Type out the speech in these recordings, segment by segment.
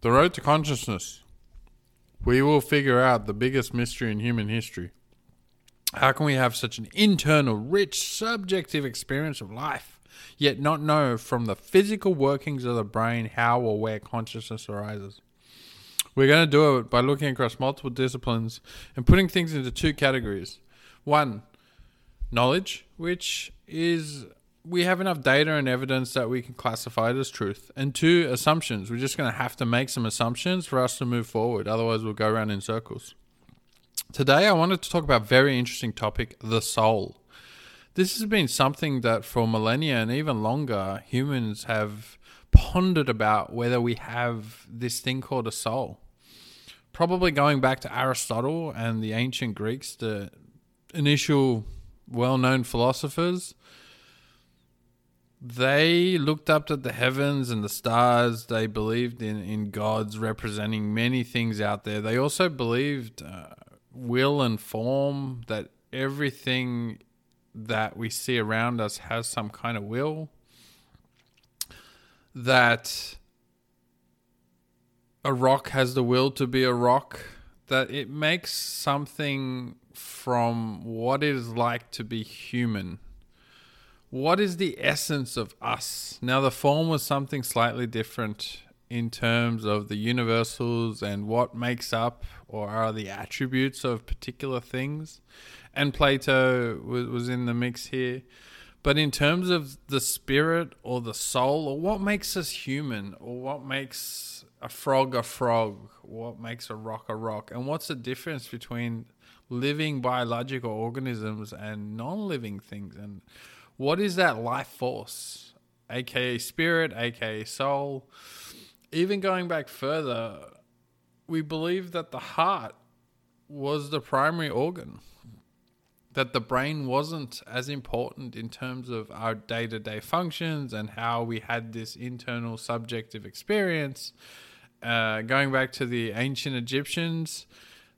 The road to consciousness. We will figure out the biggest mystery in human history. How can we have such an internal, rich, subjective experience of life, yet not know from the physical workings of the brain how or where consciousness arises? We're going to do it by looking across multiple disciplines and putting things into two categories. One, knowledge, which is we have enough data and evidence that we can classify it as truth. And two, assumptions. We're just going to have to make some assumptions for us to move forward. Otherwise, we'll go around in circles. Today, I wanted to talk about a very interesting topic the soul. This has been something that for millennia and even longer, humans have pondered about whether we have this thing called a soul. Probably going back to Aristotle and the ancient Greeks, the initial well known philosophers they looked up at the heavens and the stars. They believed in, in gods representing many things out there. They also believed uh, will and form, that everything that we see around us has some kind of will. That a rock has the will to be a rock. That it makes something from what it is like to be human what is the essence of us? Now, the form was something slightly different in terms of the universals and what makes up or are the attributes of particular things. And Plato was, was in the mix here. But in terms of the spirit or the soul, or what makes us human, or what makes a frog a frog, what makes a rock a rock, and what's the difference between living biological organisms and non living things? And what is that life force, aka spirit, aka soul? Even going back further, we believe that the heart was the primary organ, that the brain wasn't as important in terms of our day to day functions and how we had this internal subjective experience. Uh, going back to the ancient Egyptians,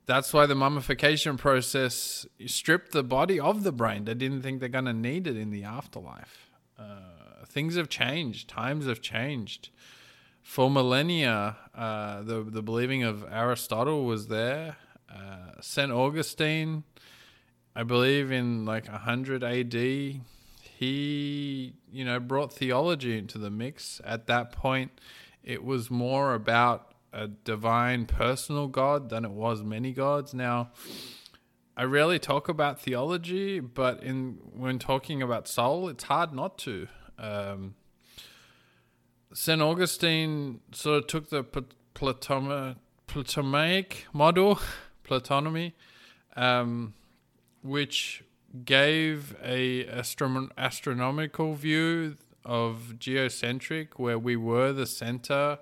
that's why the mummification process stripped the body of the brain. They didn't think they're going to need it in the afterlife. Uh, things have changed. Times have changed. For millennia, uh, the the believing of Aristotle was there. Uh, Saint Augustine, I believe in like 100 AD, he you know brought theology into the mix. At that point, it was more about a divine personal God than it was many gods. Now, I rarely talk about theology, but in when talking about soul, it's hard not to. Um, Saint Augustine sort of took the Platonic model, Platonomy, um, which gave a astronomical view of geocentric, where we were the center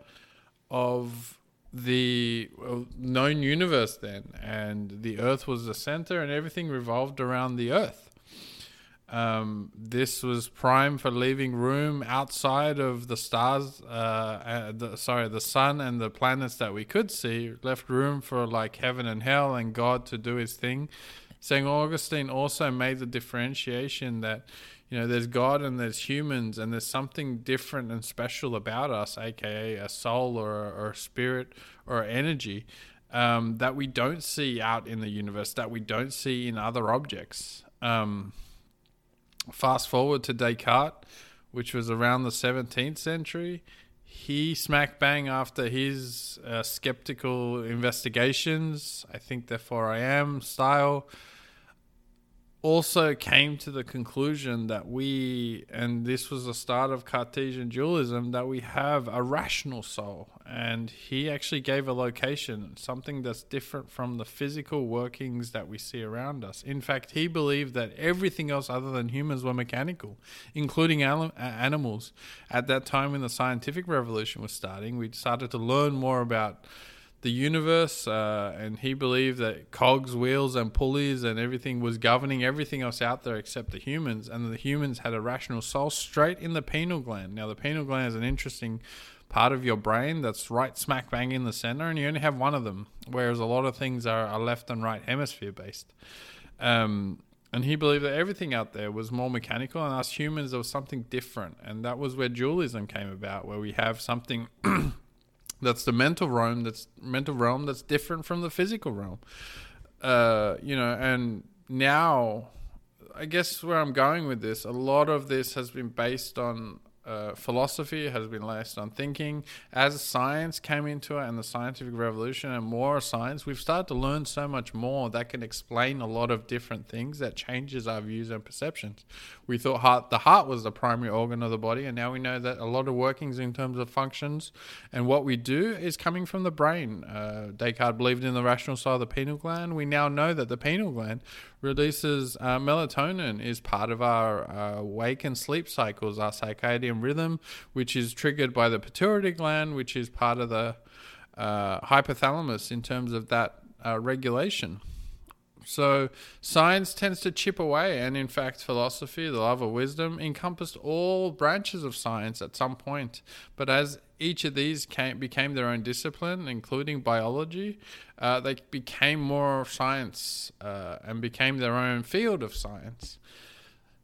of the known universe then, and the Earth was the center, and everything revolved around the Earth. Um, this was prime for leaving room outside of the stars, uh, uh, the, sorry, the sun and the planets that we could see, left room for like heaven and hell and God to do his thing. St. Augustine also made the differentiation that you know, there's God and there's humans, and there's something different and special about us, aka a soul or a, or a spirit or energy, um, that we don't see out in the universe, that we don't see in other objects. Um, fast forward to Descartes, which was around the 17th century. He smack bang after his uh, skeptical investigations, I think therefore I am style also came to the conclusion that we, and this was the start of Cartesian dualism, that we have a rational soul. And he actually gave a location, something that's different from the physical workings that we see around us. In fact, he believed that everything else other than humans were mechanical, including uh, animals. At that time, when the scientific revolution was starting, we started to learn more about the universe, uh, and he believed that cogs, wheels, and pulleys and everything was governing everything else out there except the humans, and the humans had a rational soul straight in the pineal gland. Now, the pineal gland is an interesting part of your brain that's right smack bang in the center, and you only have one of them, whereas a lot of things are, are left and right hemisphere based. Um, and he believed that everything out there was more mechanical, and us humans, there was something different, and that was where dualism came about, where we have something That's the mental realm. That's mental realm. That's different from the physical realm. Uh, you know, and now, I guess where I'm going with this, a lot of this has been based on uh, philosophy has been based on thinking. As science came into it and the scientific revolution and more science, we've started to learn so much more that can explain a lot of different things that changes our views and perceptions. We thought heart, the heart was the primary organ of the body, and now we know that a lot of workings in terms of functions and what we do is coming from the brain. Uh, Descartes believed in the rational side of the pineal gland. We now know that the pineal gland releases uh, melatonin is part of our uh, wake and sleep cycles, our circadian rhythm, which is triggered by the pituitary gland, which is part of the uh, hypothalamus in terms of that uh, regulation. So science tends to chip away, and in fact, philosophy, the love of wisdom, encompassed all branches of science at some point. But as each of these came, became their own discipline, including biology, uh, they became more of science uh, and became their own field of science.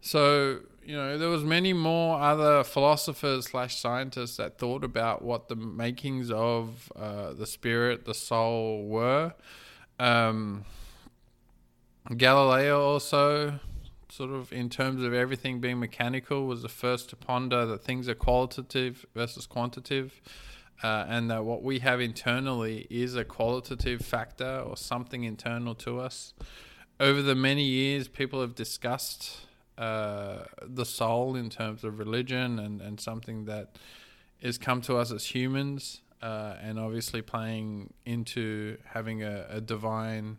So you know, there was many more other philosophers slash scientists that thought about what the makings of uh, the spirit, the soul were. Um, Galileo also, sort of in terms of everything being mechanical, was the first to ponder that things are qualitative versus quantitative. Uh, and that what we have internally is a qualitative factor or something internal to us. Over the many years, people have discussed uh, the soul in terms of religion and, and something that has come to us as humans, uh, and obviously playing into having a, a divine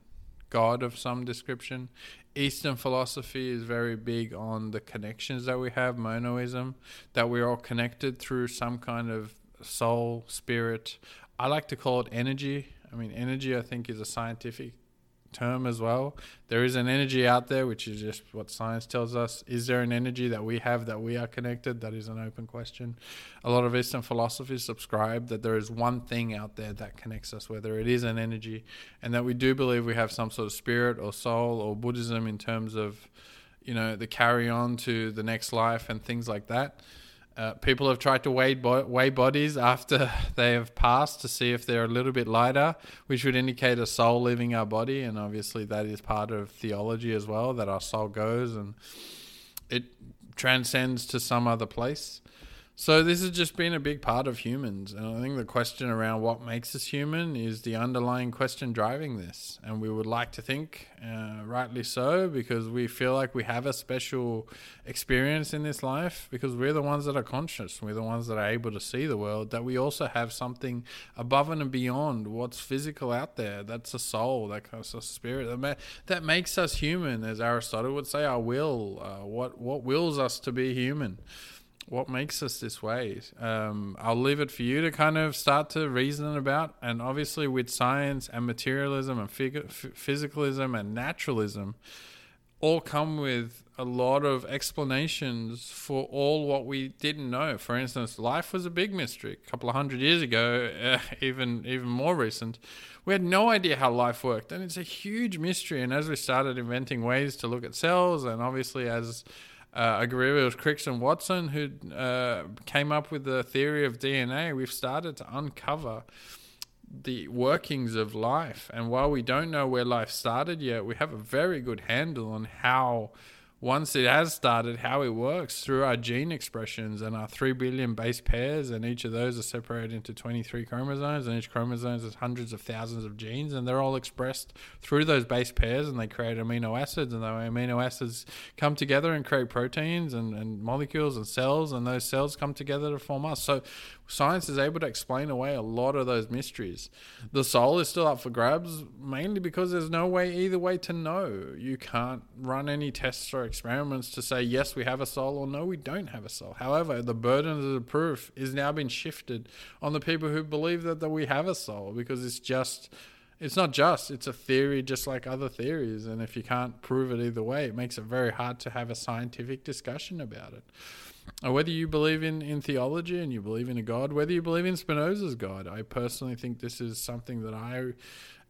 god of some description. Eastern philosophy is very big on the connections that we have, monoism, that we're all connected through some kind of soul, spirit. I like to call it energy. I mean, energy, I think, is a scientific term as well. There is an energy out there, which is just what science tells us. Is there an energy that we have that we are connected? That is an open question. A lot of Eastern philosophies subscribe that there is one thing out there that connects us, whether it is an energy, and that we do believe we have some sort of spirit or soul or Buddhism in terms of, you know, the carry on to the next life and things like that. Uh, people have tried to weigh, bo- weigh bodies after they have passed to see if they're a little bit lighter, which would indicate a soul leaving our body. And obviously, that is part of theology as well that our soul goes and it transcends to some other place. So this has just been a big part of humans, and I think the question around what makes us human is the underlying question driving this. And we would like to think, uh, rightly so, because we feel like we have a special experience in this life because we're the ones that are conscious, we're the ones that are able to see the world. That we also have something above and beyond what's physical out there. That's a soul, that kind of spirit that, ma- that makes us human, as Aristotle would say. Our will, uh, what what wills us to be human what makes us this way? Um, I'll leave it for you to kind of start to reason about. And obviously, with science and materialism and fig- physicalism and naturalism, all come with a lot of explanations for all what we didn't know. For instance, life was a big mystery. A couple of hundred years ago, uh, even even more recent, we had no idea how life worked, and it's a huge mystery. And as we started inventing ways to look at cells, and obviously as uh, I it was Watson who uh, came up with the theory of DNA. We've started to uncover the workings of life, and while we don't know where life started yet, we have a very good handle on how once it has started, how it works through our gene expressions and our 3 billion base pairs, and each of those are separated into 23 chromosomes, and each chromosome has hundreds of thousands of genes, and they're all expressed through those base pairs, and they create amino acids, and those amino acids come together and create proteins and, and molecules and cells, and those cells come together to form us. So science is able to explain away a lot of those mysteries. The soul is still up for grabs, mainly because there's no way either way to know. You can't run any tests or experiments to say, yes, we have a soul, or no, we don't have a soul. However, the burden of the proof is now been shifted on the people who believe that, that we have a soul because it's just. It's not just, it's a theory just like other theories. And if you can't prove it either way, it makes it very hard to have a scientific discussion about it whether you believe in, in theology and you believe in a God, whether you believe in Spinoza's God, I personally think this is something that I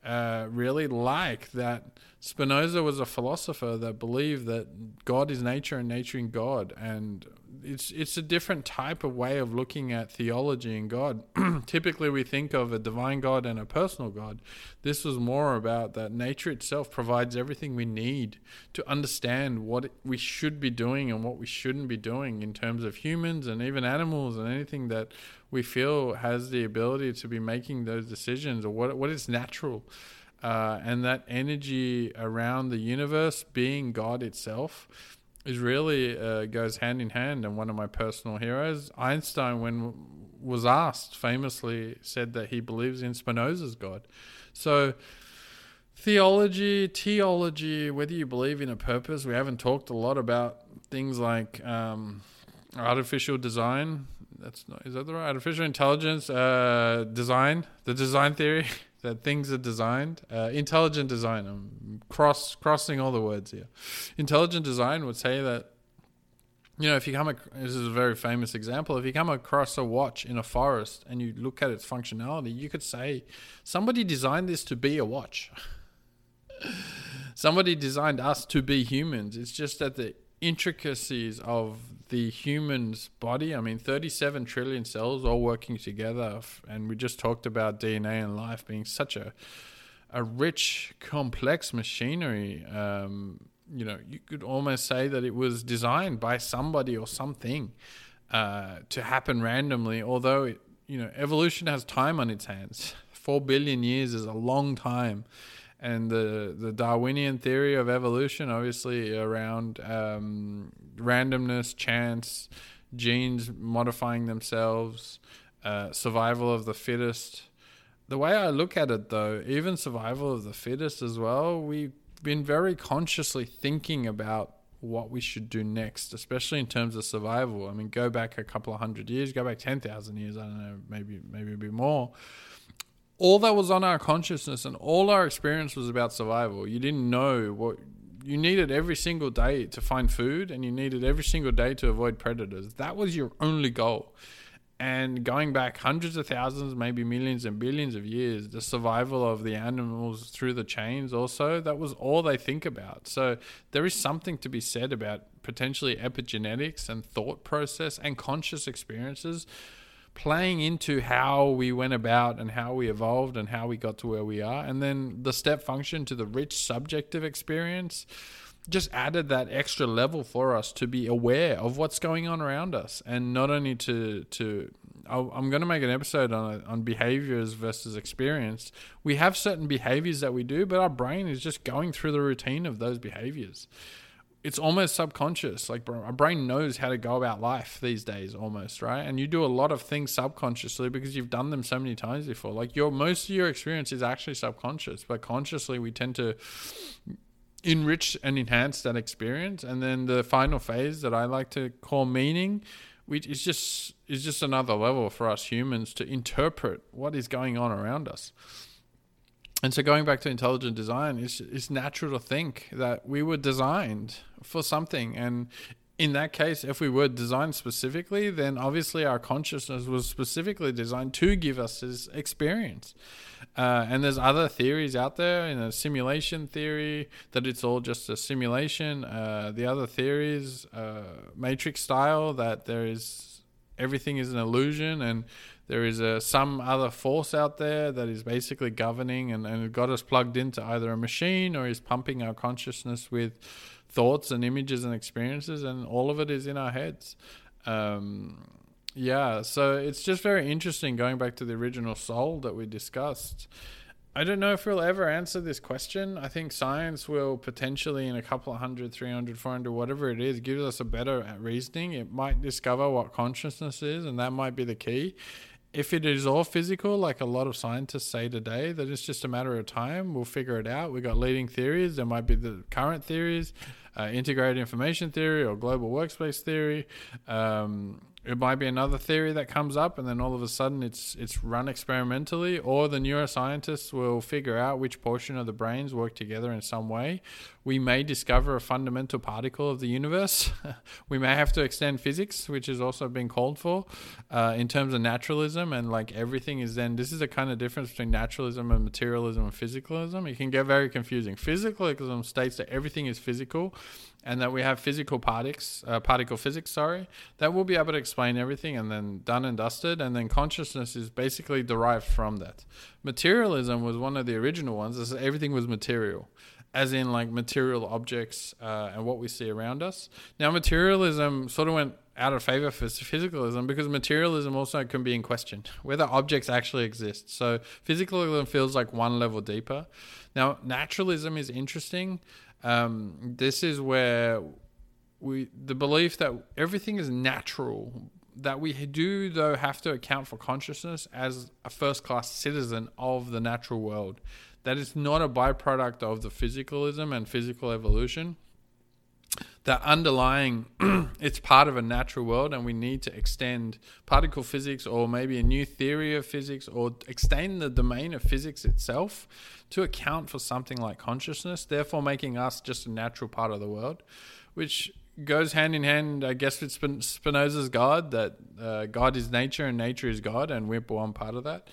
uh, really like. That Spinoza was a philosopher that believed that God is nature and nature in God, and it's it's a different type of way of looking at theology and God. Typically, we think of a divine God and a personal God. This was more about that nature itself provides everything we need to understand what we should be doing and what we shouldn't be doing in terms of humans and even animals and anything that we feel has the ability to be making those decisions or what what is natural. Uh, and that energy around the universe being God itself is really uh, goes hand in hand. And one of my personal heroes, Einstein, when was asked, famously said that he believes in Spinoza's God. So theology, theology, whether you believe in a purpose, we haven't talked a lot about things like um, artificial design. That's not is that the right artificial intelligence uh, design, the design theory. that things are designed. Uh, intelligent design. I'm cross crossing all the words here. Intelligent design would say that you know if you come ac- this is a very famous example. If you come across a watch in a forest and you look at its functionality, you could say somebody designed this to be a watch. somebody designed us to be humans. It's just that the intricacies of the human's body. I mean, 37 trillion cells all working together. And we just talked about DNA and life being such a, a rich, complex machinery. Um, you know, you could almost say that it was designed by somebody or something uh, to happen randomly, although, it, you know, evolution has time on its hands. Four billion years is a long time and the the Darwinian theory of evolution, obviously around um, randomness, chance, genes modifying themselves, uh, survival of the fittest. The way I look at it, though, even survival of the fittest as well, we've been very consciously thinking about what we should do next, especially in terms of survival. I mean, go back a couple of hundred years, go back ten thousand years. I don't know, maybe maybe a bit more all that was on our consciousness and all our experience was about survival. You didn't know what you needed every single day to find food and you needed every single day to avoid predators. That was your only goal. And going back hundreds of thousands, maybe millions and billions of years, the survival of the animals through the chains also, that was all they think about. So there is something to be said about potentially epigenetics and thought process and conscious experiences playing into how we went about and how we evolved and how we got to where we are. And then the step function to the rich subjective experience just added that extra level for us to be aware of what's going on around us and not only to to I'm going to make an episode on on behaviors versus experience. We have certain behaviors that we do, but our brain is just going through the routine of those behaviors it's almost subconscious. Like our brain knows how to go about life these days, almost right. And you do a lot of things subconsciously because you've done them so many times before. Like your most of your experience is actually subconscious, but consciously we tend to enrich and enhance that experience. And then the final phase that I like to call meaning, which is just is just another level for us humans to interpret what is going on around us. And so going back to intelligent design, it's, it's natural to think that we were designed for something. And in that case, if we were designed specifically, then obviously our consciousness was specifically designed to give us this experience. Uh, and there's other theories out there in a simulation theory that it's all just a simulation. Uh, the other theories, uh, matrix style, that there is everything is an illusion and there is a, some other force out there that is basically governing and, and got us plugged into either a machine or is pumping our consciousness with thoughts and images and experiences, and all of it is in our heads. Um, yeah, so it's just very interesting going back to the original soul that we discussed. I don't know if we'll ever answer this question. I think science will potentially, in a couple of hundred, 300, 400, whatever it is, give us a better reasoning. It might discover what consciousness is, and that might be the key if it is all physical, like a lot of scientists say today, that it's just a matter of time. We'll figure it out. We've got leading theories. There might be the current theories, uh, integrated information theory or global workspace theory. Um, it might be another theory that comes up and then all of a sudden it's it's run experimentally or the neuroscientists will figure out which portion of the brains work together in some way we may discover a fundamental particle of the universe we may have to extend physics which has also been called for uh, in terms of naturalism and like everything is then this is the kind of difference between naturalism and materialism and physicalism it can get very confusing physicalism states that everything is physical and that we have physical particles, uh, particle physics, sorry, that will be able to explain everything and then done and dusted. And then consciousness is basically derived from that. Materialism was one of the original ones. Everything was material, as in like material objects uh, and what we see around us. Now, materialism sort of went out of favor for physicalism because materialism also can be in question whether objects actually exist. So physicalism feels like one level deeper. Now, naturalism is interesting um, this is where we the belief that everything is natural that we do though have to account for consciousness as a first class citizen of the natural world that is not a byproduct of the physicalism and physical evolution. That underlying it's part of a natural world and we need to extend particle physics or maybe a new theory of physics or extend the domain of physics itself to account for something like consciousness therefore making us just a natural part of the world which goes hand in hand i guess with spinoza's god that uh, god is nature and nature is god and we're one part of that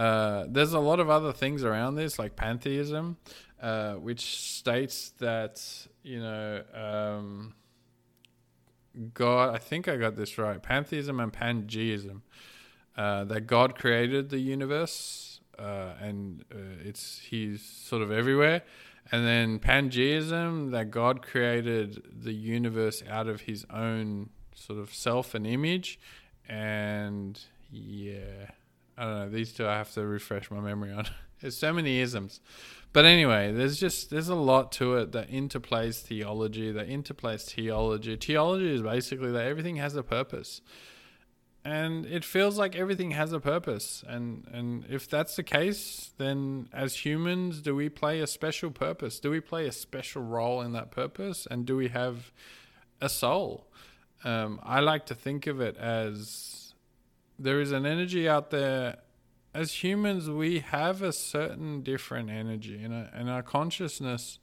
uh, there's a lot of other things around this like pantheism uh, which states that you know, um, God, I think I got this right. Pantheism and pangeism. Uh, that God created the universe, uh, and uh, it's He's sort of everywhere. And then pangeism, that God created the universe out of His own sort of self and image. And yeah, I don't know. These two I have to refresh my memory on. There's so many isms. But anyway, there's just there's a lot to it that interplays theology, that interplays theology. Theology is basically that everything has a purpose. And it feels like everything has a purpose. And and if that's the case, then as humans, do we play a special purpose? Do we play a special role in that purpose? And do we have a soul? Um, I like to think of it as there is an energy out there as humans, we have a certain different energy, and, uh, and our consciousness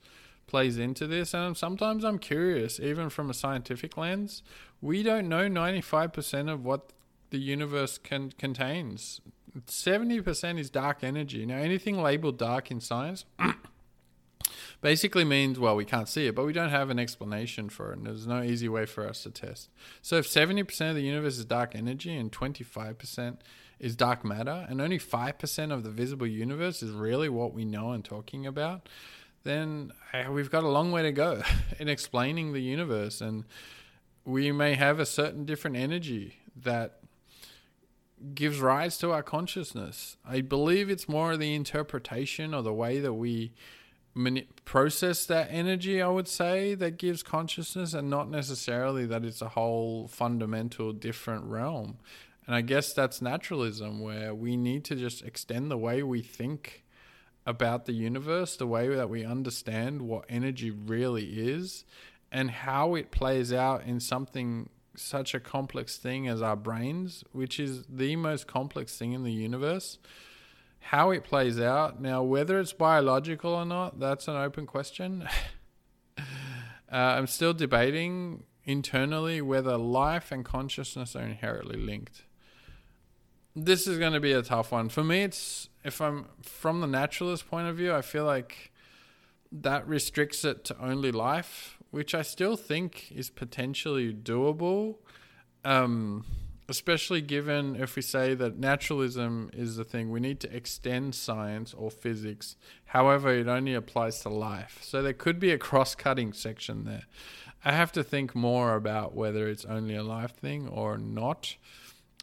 plays into this. And sometimes I'm curious, even from a scientific lens, we don't know 95% of what the universe can, contains. 70% is dark energy. Now, anything labeled dark in science basically means, well, we can't see it, but we don't have an explanation for it, and there's no easy way for us to test. So, if 70% of the universe is dark energy and 25% is dark matter, and only 5% of the visible universe is really what we know and talking about, then we've got a long way to go in explaining the universe. And we may have a certain different energy that gives rise to our consciousness. I believe it's more the interpretation or the way that we mani- process that energy, I would say, that gives consciousness, and not necessarily that it's a whole fundamental different realm. And I guess that's naturalism, where we need to just extend the way we think about the universe, the way that we understand what energy really is, and how it plays out in something such a complex thing as our brains, which is the most complex thing in the universe. How it plays out now, whether it's biological or not, that's an open question. uh, I'm still debating internally whether life and consciousness are inherently linked this is going to be a tough one for me. It's if I'm from the naturalist point of view, I feel like that restricts it to only life, which I still think is potentially doable. Um, especially given if we say that naturalism is the thing, we need to extend science or physics. However, it only applies to life. So there could be a cross cutting section there. I have to think more about whether it's only a life thing or not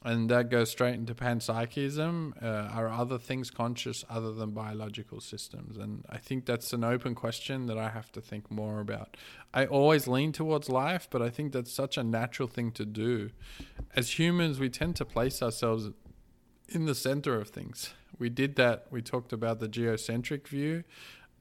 and that goes straight into panpsychism. Uh, are other things conscious other than biological systems? And I think that's an open question that I have to think more about. I always lean towards life, but I think that's such a natural thing to do. As humans, we tend to place ourselves in the center of things. We did that. We talked about the geocentric view.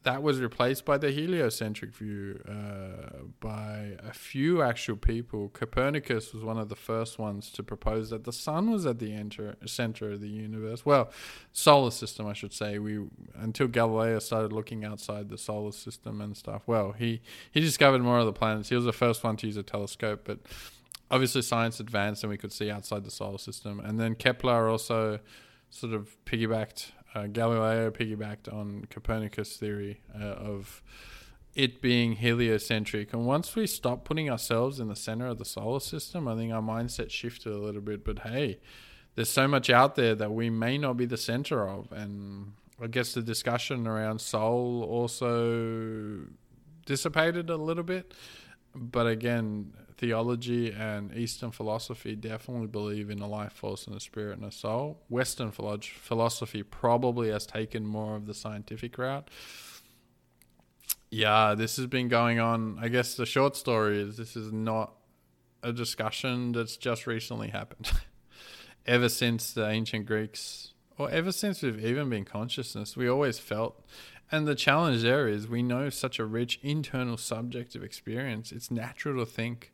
That was replaced by the heliocentric view uh, by a few actual people. Copernicus was one of the first ones to propose that the sun was at the enter, center of the universe. Well, solar system, I should say. We until Galileo started looking outside the solar system and stuff. Well, he he discovered more of the planets. He was the first one to use a telescope, but obviously science advanced and we could see outside the solar system. And then Kepler also sort of piggybacked uh, Galileo piggybacked on Copernicus' theory uh, of it being heliocentric. And once we stop putting ourselves in the center of the solar system, I think our mindset shifted a little bit. But hey, there's so much out there that we may not be the center of. And I guess the discussion around soul also dissipated a little bit. But again, theology and Eastern philosophy definitely believe in a life force and a spirit and a soul. Western philosophy probably has taken more of the scientific route. Yeah, this has been going on. I guess the short story is this is not a discussion that's just recently happened. ever since the ancient Greeks, or ever since we've even been consciousness, we always felt and the challenge there is we know such a rich internal subjective experience. It's natural to think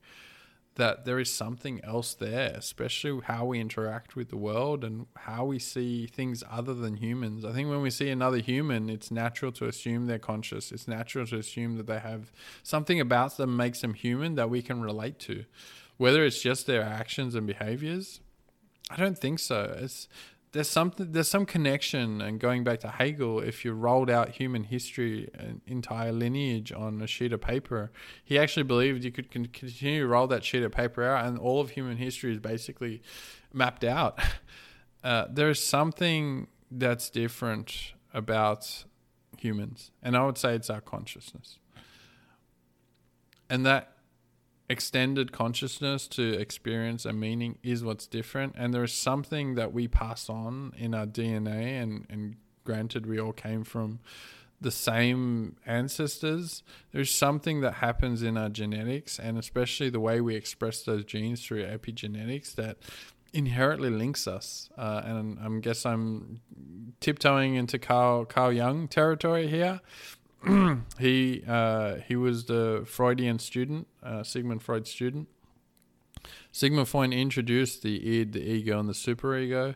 that there is something else there, especially how we interact with the world and how we see things other than humans. I think when we see another human, it's natural to assume they're conscious. It's natural to assume that they have something about them makes them human that we can relate to. Whether it's just their actions and behaviors, I don't think so. It's there's something there's some connection and going back to Hegel if you rolled out human history an entire lineage on a sheet of paper he actually believed you could continue to roll that sheet of paper out and all of human history is basically mapped out. Uh, there's something that's different about humans and I would say it's our consciousness. And that extended consciousness to experience a meaning is what's different. And there is something that we pass on in our DNA and and granted we all came from the same ancestors. There's something that happens in our genetics and especially the way we express those genes through epigenetics that inherently links us. Uh, and I guess I'm tiptoeing into Carl Carl territory here he uh, he was the Freudian student, uh, Sigmund Freud student. Sigmund Freud introduced the id, the ego, and the superego.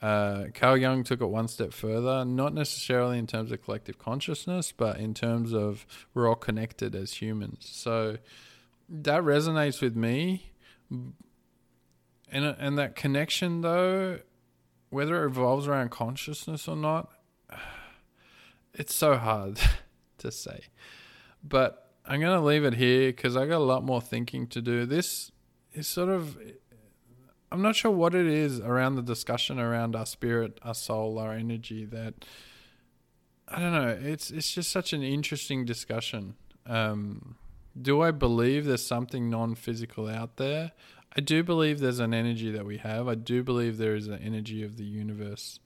Uh, Carl Jung took it one step further, not necessarily in terms of collective consciousness, but in terms of we're all connected as humans. So that resonates with me. And, and that connection, though, whether it revolves around consciousness or not, it's so hard. to say. But I'm going to leave it here because I got a lot more thinking to do. This is sort of, I'm not sure what it is around the discussion around our spirit, our soul, our energy that I don't know. It's it's just such an interesting discussion. Um, do I believe there's something non-physical out there? I do believe there's an energy that we have. I do believe there is an energy of the universe.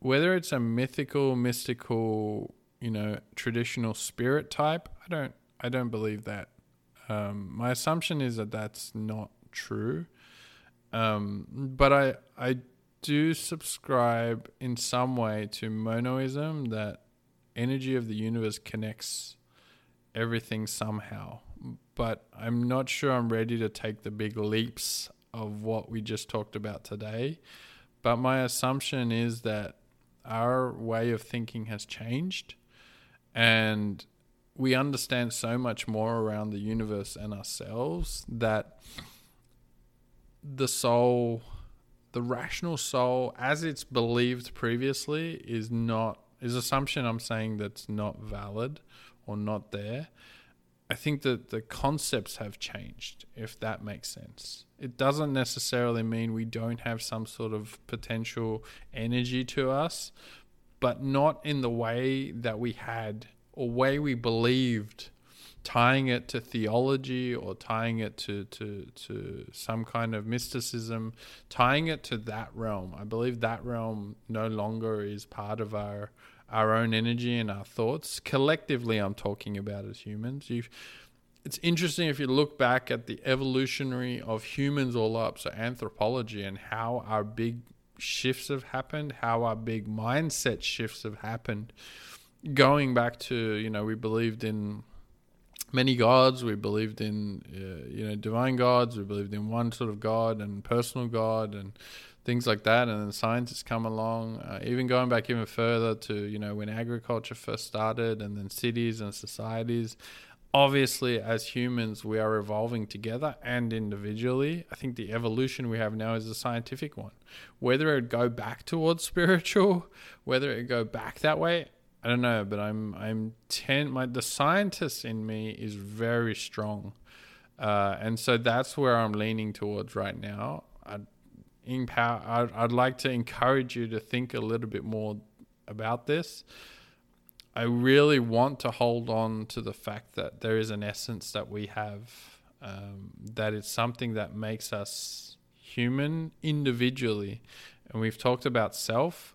Whether it's a mythical, mystical you know, traditional spirit type. I don't I don't believe that. Um, my assumption is that that's not true. Um, but I I do subscribe in some way to monoism that energy of the universe connects everything somehow. But I'm not sure I'm ready to take the big leaps of what we just talked about today. But my assumption is that our way of thinking has changed and we understand so much more around the universe and ourselves that the soul the rational soul as it's believed previously is not is assumption i'm saying that's not valid or not there. I think that the concepts have changed if that makes sense. It doesn't necessarily mean we don't have some sort of potential energy to us but not in the way that we had or way we believed, tying it to theology or tying it to, to, to some kind of mysticism, tying it to that realm. I believe that realm no longer is part of our our own energy and our thoughts. Collectively, I'm talking about as humans. You've, it's interesting if you look back at the evolutionary of humans all up, so anthropology, and how our big shifts have happened, how our big mindset shifts have happened. going back to you know we believed in many gods. We believed in uh, you know divine gods. We believed in one sort of God and personal God and things like that. And then science has come along. Uh, even going back even further to you know when agriculture first started, and then cities and societies. Obviously, as humans, we are evolving together and individually. I think the evolution we have now is a scientific one. Whether it go back towards spiritual, whether it go back that way, I don't know, but I'm I'm ten. My the scientist in me is very strong, uh, and so that's where I'm leaning towards right now. I'd empower. I'd, I'd like to encourage you to think a little bit more about this. I really want to hold on to the fact that there is an essence that we have, um, that it's something that makes us human individually, and we've talked about self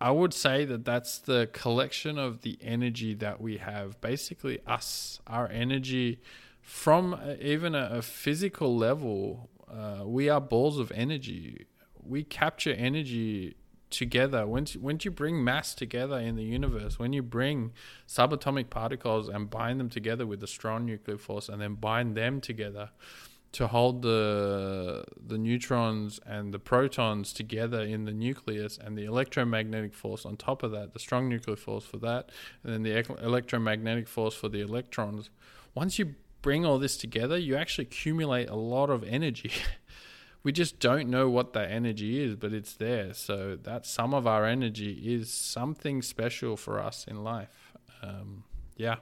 I would say that that's the collection of the energy that we have. Basically, us, our energy from even a, a physical level. Uh, we are balls of energy. We capture energy together. Once once you bring mass together in the universe, when you bring subatomic particles and bind them together with a strong nuclear force, and then bind them together to hold the the neutrons and the protons together in the nucleus and the electromagnetic force on top of that the strong nuclear force for that and then the electromagnetic force for the electrons. Once you bring all this together you actually accumulate a lot of energy we just don't know what that energy is but it's there. So that some of our energy is something special for us in life. Um, yeah